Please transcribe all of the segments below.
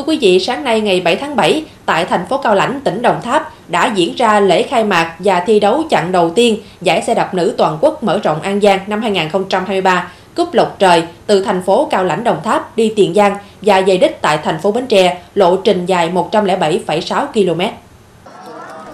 Thưa quý vị, sáng nay ngày 7 tháng 7, tại thành phố Cao Lãnh, tỉnh Đồng Tháp đã diễn ra lễ khai mạc và thi đấu chặng đầu tiên giải xe đạp nữ toàn quốc mở rộng An Giang năm 2023, cúp lộc trời từ thành phố Cao Lãnh Đồng Tháp đi Tiền Giang và về đích tại thành phố Bến Tre, lộ trình dài 107,6 km.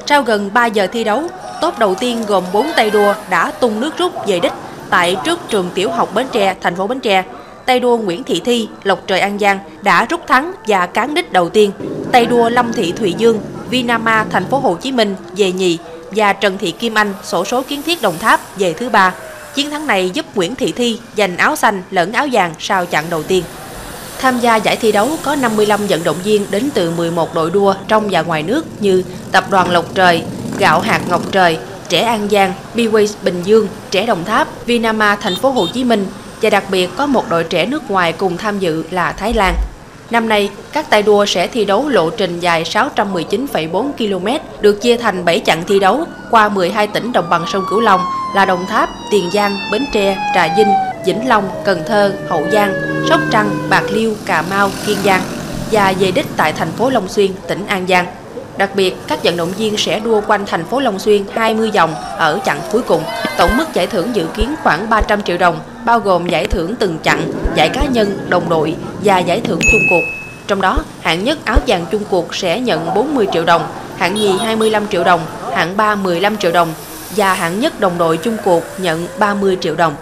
Sau gần 3 giờ thi đấu, tốp đầu tiên gồm 4 tay đua đã tung nước rút về đích tại trước trường tiểu học Bến Tre, thành phố Bến Tre tay đua Nguyễn Thị Thi, Lộc Trời An Giang đã rút thắng và cán đích đầu tiên. Tay đua Lâm Thị Thùy Dương, Vinama thành phố Hồ Chí Minh về nhì và Trần Thị Kim Anh sổ số kiến thiết Đồng Tháp về thứ ba. Chiến thắng này giúp Nguyễn Thị Thi giành áo xanh lẫn áo vàng sau chặng đầu tiên. Tham gia giải thi đấu có 55 vận động viên đến từ 11 đội đua trong và ngoài nước như Tập đoàn Lộc Trời, Gạo hạt Ngọc Trời, Trẻ An Giang, Bways Bình Dương, Trẻ Đồng Tháp, Vinama thành phố Hồ Chí Minh, và đặc biệt có một đội trẻ nước ngoài cùng tham dự là Thái Lan. Năm nay, các tay đua sẽ thi đấu lộ trình dài 619,4 km, được chia thành 7 chặng thi đấu qua 12 tỉnh đồng bằng sông Cửu Long là Đồng Tháp, Tiền Giang, Bến Tre, Trà Vinh, Vĩnh Long, Cần Thơ, Hậu Giang, Sóc Trăng, Bạc Liêu, Cà Mau, Kiên Giang và về đích tại thành phố Long Xuyên, tỉnh An Giang. Đặc biệt, các vận động viên sẽ đua quanh thành phố Long Xuyên 20 vòng ở chặng cuối cùng. Tổng mức giải thưởng dự kiến khoảng 300 triệu đồng, bao gồm giải thưởng từng chặng, giải cá nhân, đồng đội và giải thưởng chung cuộc. Trong đó, hạng nhất áo vàng chung cuộc sẽ nhận 40 triệu đồng, hạng nhì 25 triệu đồng, hạng ba 15 triệu đồng và hạng nhất đồng đội chung cuộc nhận 30 triệu đồng.